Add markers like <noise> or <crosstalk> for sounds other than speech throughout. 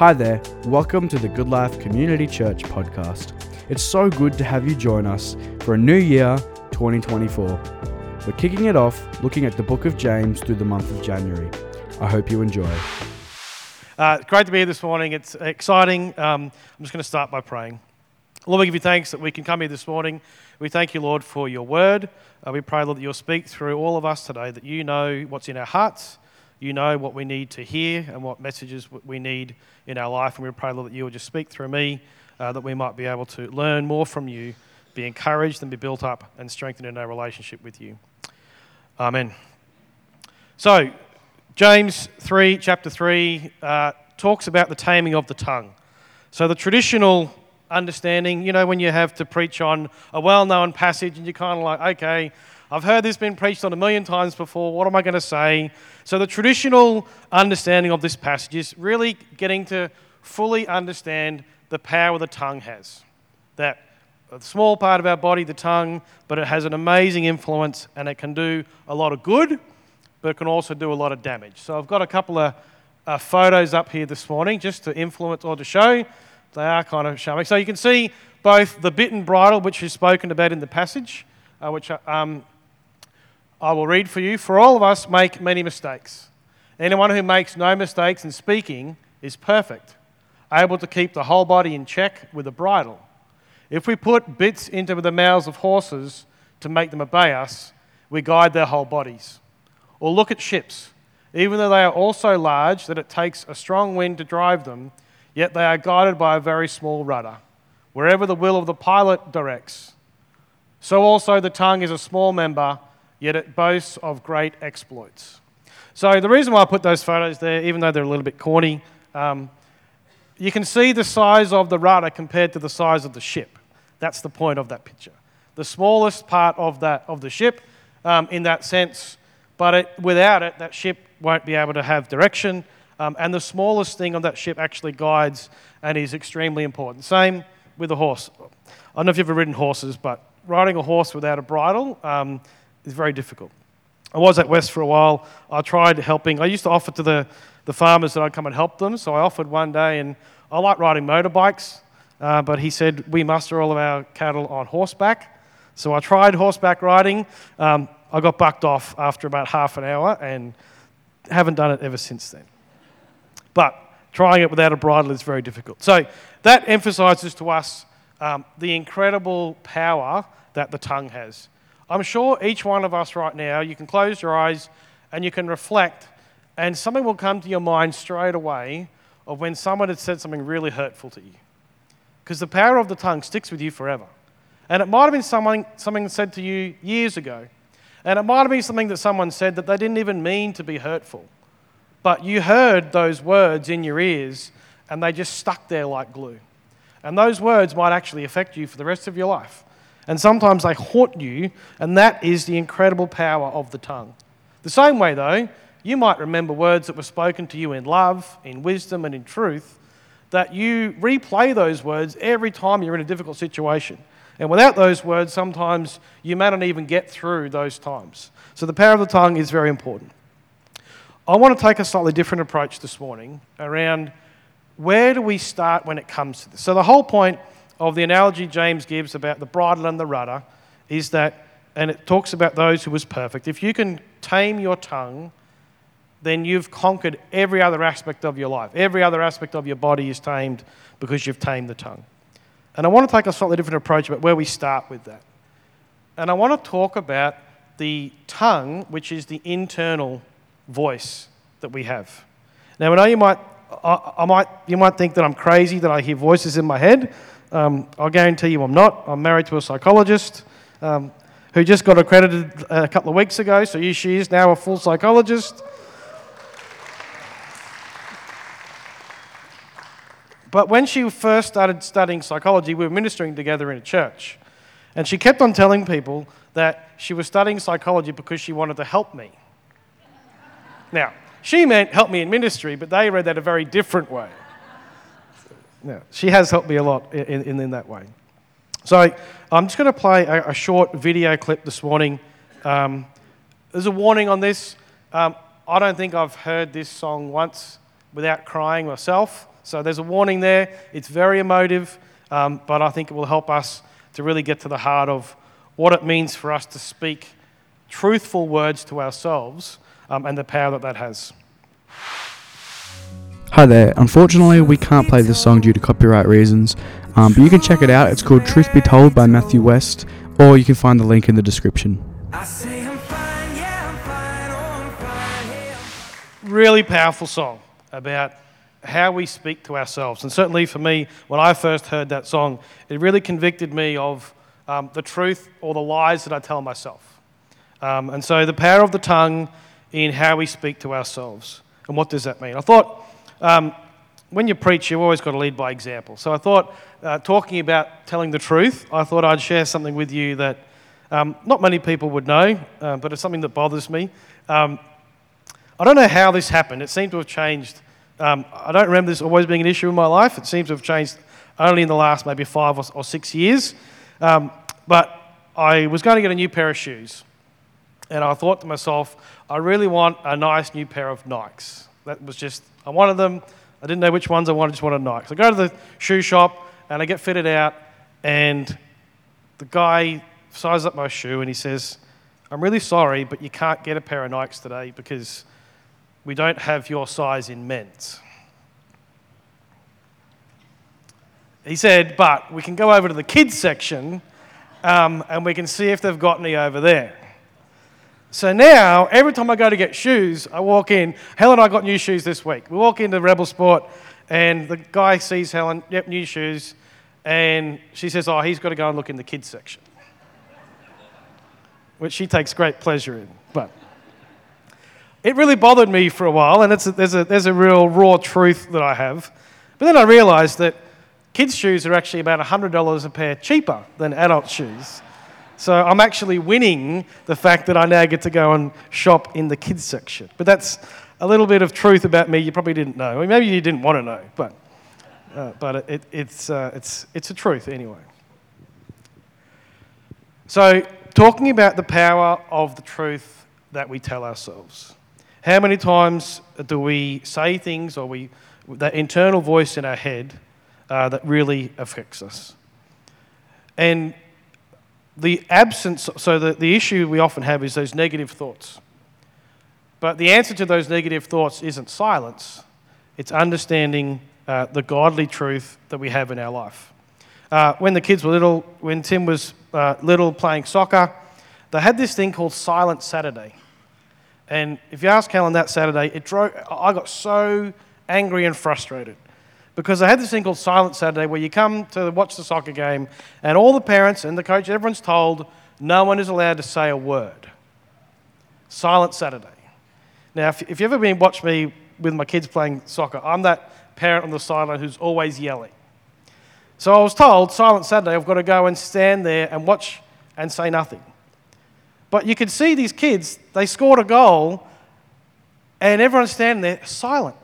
Hi there, welcome to the Goodlife Community Church podcast. It's so good to have you join us for a new year, 2024. We're kicking it off looking at the book of James through the month of January. I hope you enjoy. Uh, great to be here this morning. It's exciting. Um, I'm just going to start by praying. Lord, we give you thanks that we can come here this morning. We thank you, Lord, for your word. Uh, we pray, Lord, that you'll speak through all of us today, that you know what's in our hearts, you know what we need to hear and what messages we need in our life. And we pray, Lord, that you will just speak through me, uh, that we might be able to learn more from you, be encouraged and be built up and strengthened in our relationship with you. Amen. So, James 3, chapter 3, uh, talks about the taming of the tongue. So, the traditional understanding, you know, when you have to preach on a well known passage and you're kind of like, okay, I've heard this been preached on a million times before. What am I going to say? So, the traditional understanding of this passage is really getting to fully understand the power the tongue has. That a small part of our body, the tongue, but it has an amazing influence and it can do a lot of good, but it can also do a lot of damage. So, I've got a couple of uh, photos up here this morning just to influence or to show. They are kind of showing. So, you can see both the bit and bridle, which is spoken about in the passage, uh, which um, I will read for you. For all of us make many mistakes. Anyone who makes no mistakes in speaking is perfect, able to keep the whole body in check with a bridle. If we put bits into the mouths of horses to make them obey us, we guide their whole bodies. Or look at ships. Even though they are all so large that it takes a strong wind to drive them, yet they are guided by a very small rudder, wherever the will of the pilot directs. So also the tongue is a small member yet it boasts of great exploits. So, the reason why I put those photos there, even though they're a little bit corny, um, you can see the size of the rudder compared to the size of the ship. That's the point of that picture. The smallest part of, that, of the ship, um, in that sense, but it, without it, that ship won't be able to have direction. Um, and the smallest thing on that ship actually guides and is extremely important. Same with a horse. I don't know if you've ever ridden horses, but riding a horse without a bridle um, is very difficult. I was at West for a while. I tried helping. I used to offer to the, the farmers that I'd come and help them. So I offered one day, and I like riding motorbikes, uh, but he said we muster all of our cattle on horseback. So I tried horseback riding. Um, I got bucked off after about half an hour and haven't done it ever since then. But trying it without a bridle is very difficult. So that emphasizes to us um, the incredible power that the tongue has. I'm sure each one of us right now, you can close your eyes and you can reflect, and something will come to your mind straight away of when someone had said something really hurtful to you. Because the power of the tongue sticks with you forever. And it might have been something, something said to you years ago. And it might have been something that someone said that they didn't even mean to be hurtful. But you heard those words in your ears and they just stuck there like glue. And those words might actually affect you for the rest of your life. And sometimes they haunt you, and that is the incredible power of the tongue. The same way, though, you might remember words that were spoken to you in love, in wisdom, and in truth, that you replay those words every time you're in a difficult situation. And without those words, sometimes you may not even get through those times. So the power of the tongue is very important. I want to take a slightly different approach this morning around where do we start when it comes to this. So the whole point of the analogy James gives about the bridle and the rudder is that, and it talks about those who was perfect. If you can tame your tongue, then you've conquered every other aspect of your life. Every other aspect of your body is tamed because you've tamed the tongue. And I want to take a slightly different approach about where we start with that. And I want to talk about the tongue, which is the internal voice that we have. Now, I know you might, I, I might, you might think that I'm crazy that I hear voices in my head, um, I'll guarantee you I'm not. I'm married to a psychologist um, who just got accredited a couple of weeks ago, so she is now a full psychologist. But when she first started studying psychology, we were ministering together in a church. And she kept on telling people that she was studying psychology because she wanted to help me. Now, she meant help me in ministry, but they read that a very different way. Yeah, she has helped me a lot in, in, in that way. So I'm just going to play a, a, short video clip this morning. Um, there's a warning on this. Um, I don't think I've heard this song once without crying myself. So there's a warning there. It's very emotive, um, but I think it will help us to really get to the heart of what it means for us to speak truthful words to ourselves um, and the power that that has. Hi there. Unfortunately, we can't play this song due to copyright reasons, um, but you can check it out. It's called Truth Be Told by Matthew West, or you can find the link in the description. Really powerful song about how we speak to ourselves. And certainly for me, when I first heard that song, it really convicted me of um, the truth or the lies that I tell myself. Um, and so the power of the tongue in how we speak to ourselves. And what does that mean? I thought um, when you preach, you've always got to lead by example. So I thought, uh, talking about telling the truth, I thought I'd share something with you that um, not many people would know, uh, but it's something that bothers me. Um, I don't know how this happened. It seemed to have changed. Um, I don't remember this always being an issue in my life. It seems to have changed only in the last maybe five or, or six years. Um, but I was going to get a new pair of shoes. And I thought to myself, I really want a nice new pair of Nikes. That was just, I wanted them. I didn't know which ones I wanted, just wanted Nikes. I go to the shoe shop and I get fitted out, and the guy sizes up my shoe and he says, I'm really sorry, but you can't get a pair of Nikes today because we don't have your size in men's. He said, but we can go over to the kids section um, and we can see if they've got any over there. So now, every time I go to get shoes, I walk in. Helen and I got new shoes this week. We walk into Rebel Sport, and the guy sees Helen, yep, new shoes, and she says, Oh, he's got to go and look in the kids section, which she takes great pleasure in. But it really bothered me for a while, and a, there's, a, there's a real raw truth that I have. But then I realized that kids' shoes are actually about $100 a pair cheaper than adult shoes. So I'm actually winning the fact that I now get to go and shop in the kids section. But that's a little bit of truth about me you probably didn't know. Maybe you didn't want to know, but, uh, but it, it's, uh, it's, it's a truth anyway. So, talking about the power of the truth that we tell ourselves. How many times do we say things or we, that internal voice in our head uh, that really affects us? And the absence, so the, the issue we often have is those negative thoughts. But the answer to those negative thoughts isn't silence, it's understanding uh, the godly truth that we have in our life. Uh, when the kids were little, when Tim was uh, little playing soccer, they had this thing called Silent Saturday. And if you ask Helen that Saturday, it drove, I got so angry and frustrated because I had this thing called Silent Saturday where you come to watch the soccer game and all the parents and the coach, everyone's told no one is allowed to say a word. Silent Saturday. Now, if, if you've ever been watch me with my kids playing soccer, I'm that parent on the sideline who's always yelling. So I was told, Silent Saturday, I've got to go and stand there and watch and say nothing. But you could see these kids, they scored a goal, and everyone's standing there silent.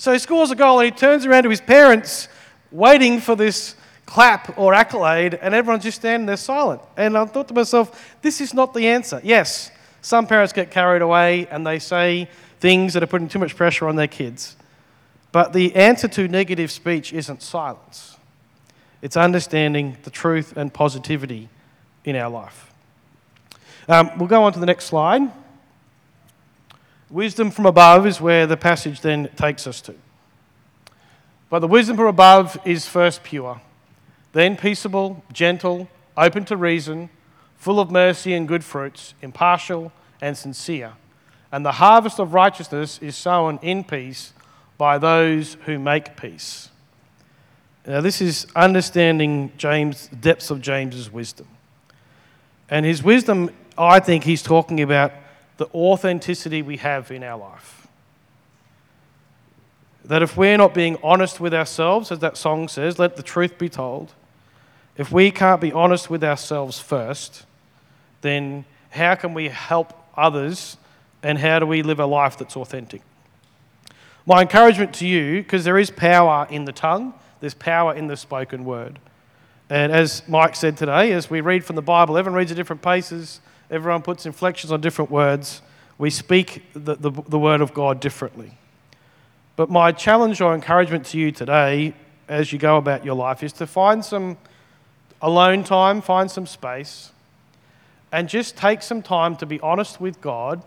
So he scores a goal and he turns around to his parents, waiting for this clap or accolade, and everyone's just standing there silent. And I thought to myself, this is not the answer. Yes, some parents get carried away and they say things that are putting too much pressure on their kids. But the answer to negative speech isn't silence, it's understanding the truth and positivity in our life. Um, we'll go on to the next slide. Wisdom from above is where the passage then takes us to. But the wisdom from above is first pure, then peaceable, gentle, open to reason, full of mercy and good fruits, impartial and sincere. And the harvest of righteousness is sown in peace by those who make peace. Now, this is understanding James, depths of James's wisdom. And his wisdom I think he's talking about the authenticity we have in our life. That if we're not being honest with ourselves, as that song says, let the truth be told, if we can't be honest with ourselves first, then how can we help others and how do we live a life that's authentic? My encouragement to you, because there is power in the tongue, there's power in the spoken word. And as Mike said today, as we read from the Bible, everyone reads at different paces. Everyone puts inflections on different words. We speak the, the, the word of God differently. But my challenge or encouragement to you today, as you go about your life, is to find some alone time, find some space, and just take some time to be honest with God,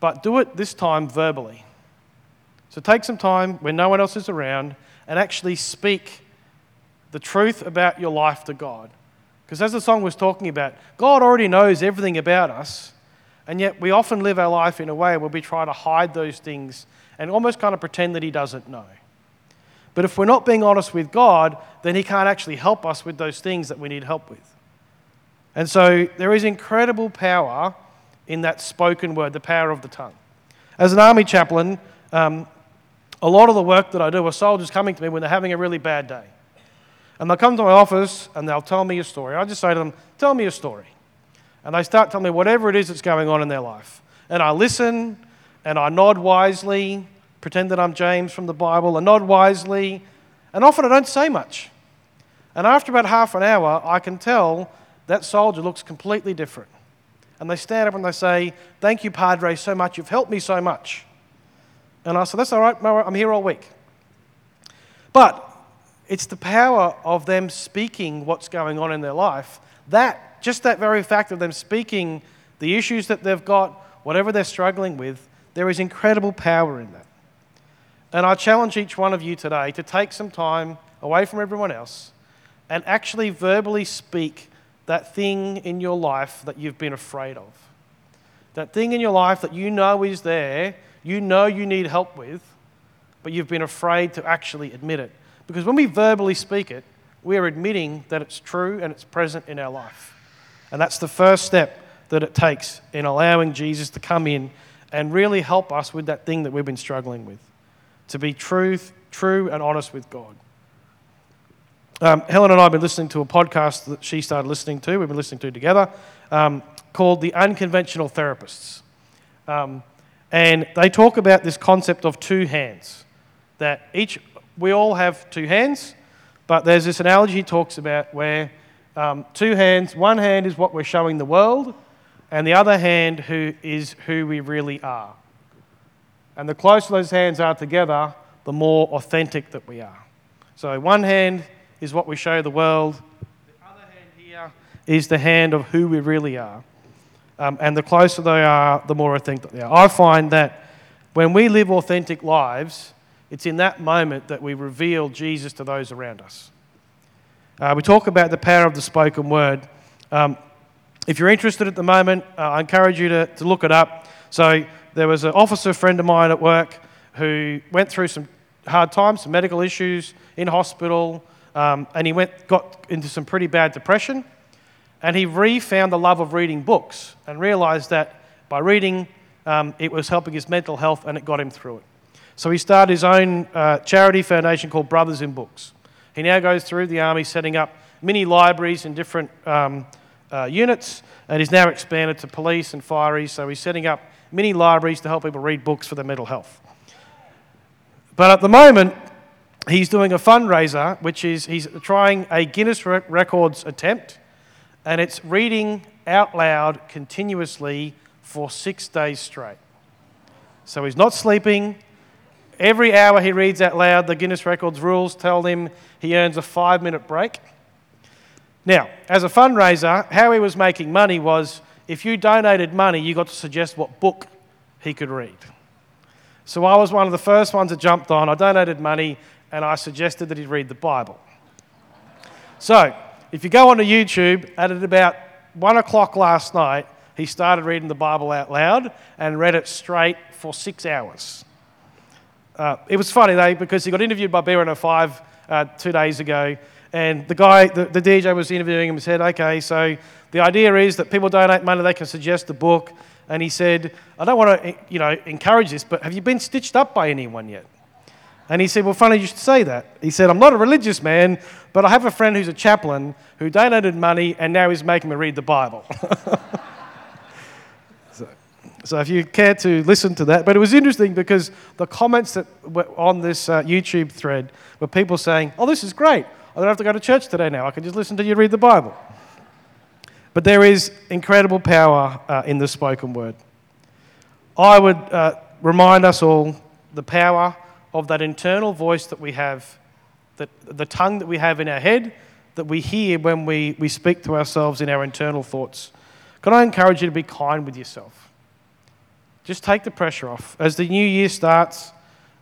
but do it this time verbally. So take some time when no one else is around and actually speak the truth about your life to God. Because as the song was talking about, God already knows everything about us, and yet we often live our life in a way where we try to hide those things and almost kind of pretend that He doesn't know. But if we're not being honest with God, then He can't actually help us with those things that we need help with. And so there is incredible power in that spoken word, the power of the tongue. As an army chaplain, um, a lot of the work that I do are soldiers coming to me when they're having a really bad day. And they'll come to my office and they'll tell me a story. I just say to them, Tell me a story. And they start telling me whatever it is that's going on in their life. And I listen and I nod wisely, pretend that I'm James from the Bible, and nod wisely, and often I don't say much. And after about half an hour, I can tell that soldier looks completely different. And they stand up and they say, Thank you, Padre, so much. You've helped me so much. And I said, That's all right, I'm here all week. But it's the power of them speaking what's going on in their life. That, just that very fact of them speaking the issues that they've got, whatever they're struggling with, there is incredible power in that. And I challenge each one of you today to take some time away from everyone else and actually verbally speak that thing in your life that you've been afraid of. That thing in your life that you know is there, you know you need help with, but you've been afraid to actually admit it. Because when we verbally speak it, we are admitting that it's true and it's present in our life. And that's the first step that it takes in allowing Jesus to come in and really help us with that thing that we've been struggling with. To be truth, true and honest with God. Um, Helen and I have been listening to a podcast that she started listening to, we've been listening to together, um, called The Unconventional Therapists. Um, and they talk about this concept of two hands. That each we all have two hands, but there's this analogy he talks about where um, two hands, one hand is what we're showing the world, and the other hand who is who we really are. And the closer those hands are together, the more authentic that we are. So one hand is what we show the world, the other hand here is the hand of who we really are. Um, and the closer they are, the more authentic they are. I find that when we live authentic lives, it's in that moment that we reveal Jesus to those around us. Uh, we talk about the power of the spoken word. Um, if you're interested at the moment, uh, I encourage you to, to look it up. So, there was an officer friend of mine at work who went through some hard times, some medical issues in hospital, um, and he went, got into some pretty bad depression. And he re-found the love of reading books and realized that by reading, um, it was helping his mental health and it got him through it. So he started his own uh, charity foundation called Brothers in Books. He now goes through the army setting up mini libraries in different um, uh, units, and he's now expanded to police and fireys. So he's setting up mini libraries to help people read books for their mental health. But at the moment, he's doing a fundraiser, which is he's trying a Guinness Records attempt, and it's reading out loud continuously for six days straight. So he's not sleeping, Every hour he reads out loud, the Guinness Records rules tell him he earns a five minute break. Now, as a fundraiser, how he was making money was if you donated money, you got to suggest what book he could read. So I was one of the first ones that jumped on. I donated money and I suggested that he'd read the Bible. So, if you go onto YouTube, at about one o'clock last night, he started reading the Bible out loud and read it straight for six hours. Uh, it was funny though because he got interviewed by B105 uh, two days ago, and the guy, the, the DJ was interviewing him and said, "Okay, so the idea is that people donate money, they can suggest a book." And he said, "I don't want to, you know, encourage this, but have you been stitched up by anyone yet?" And he said, Well, funny you should say that. He said, I'm not a religious man, but I have a friend who's a chaplain who donated money and now he's making me read the Bible. <laughs> So if you care to listen to that, but it was interesting because the comments that were on this uh, YouTube thread were people saying, "Oh, this is great! I don't have to go to church today now. I can just listen to you read the Bible." But there is incredible power uh, in the spoken word. I would uh, remind us all the power of that internal voice that we have, that, the tongue that we have in our head, that we hear when we, we speak to ourselves in our internal thoughts. Can I encourage you to be kind with yourself? Just take the pressure off. As the new year starts,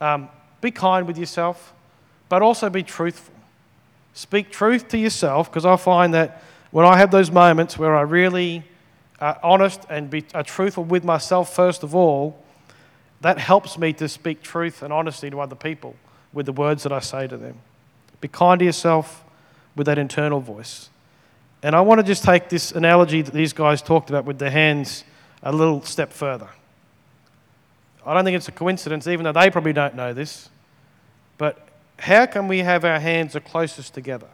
um, be kind with yourself, but also be truthful. Speak truth to yourself, because I find that when I have those moments where I really are honest and be are truthful with myself first of all, that helps me to speak truth and honesty to other people with the words that I say to them. Be kind to yourself with that internal voice. And I want to just take this analogy that these guys talked about with their hands a little step further. I don't think it's a coincidence, even though they probably don't know this, but how can we have our hands the closest together?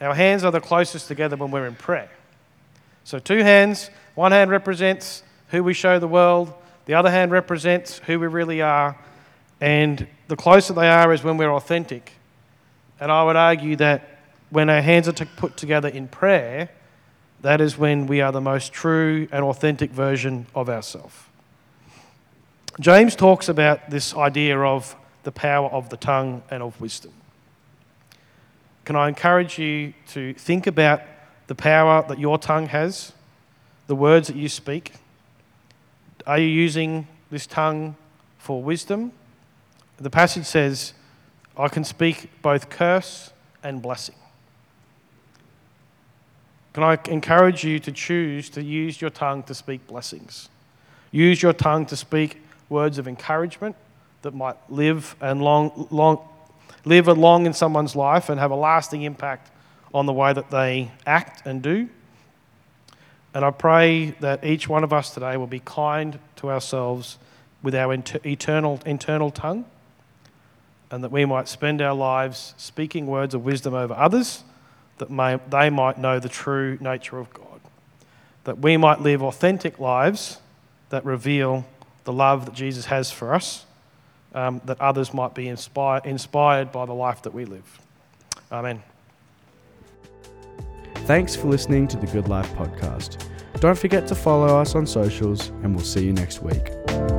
Our hands are the closest together when we're in prayer. So, two hands, one hand represents who we show the world, the other hand represents who we really are, and the closer they are is when we're authentic. And I would argue that when our hands are put together in prayer, that is when we are the most true and authentic version of ourselves. James talks about this idea of the power of the tongue and of wisdom. Can I encourage you to think about the power that your tongue has, the words that you speak? Are you using this tongue for wisdom? The passage says, I can speak both curse and blessing. Can I encourage you to choose to use your tongue to speak blessings? Use your tongue to speak words of encouragement that might live and long, long, live along in someone's life and have a lasting impact on the way that they act and do. And I pray that each one of us today will be kind to ourselves with our inter- eternal, internal tongue, and that we might spend our lives speaking words of wisdom over others, that may, they might know the true nature of God. That we might live authentic lives that reveal the love that Jesus has for us, um, that others might be inspired, inspired by the life that we live. Amen. Thanks for listening to the Goodlife podcast. Don't forget to follow us on socials, and we'll see you next week.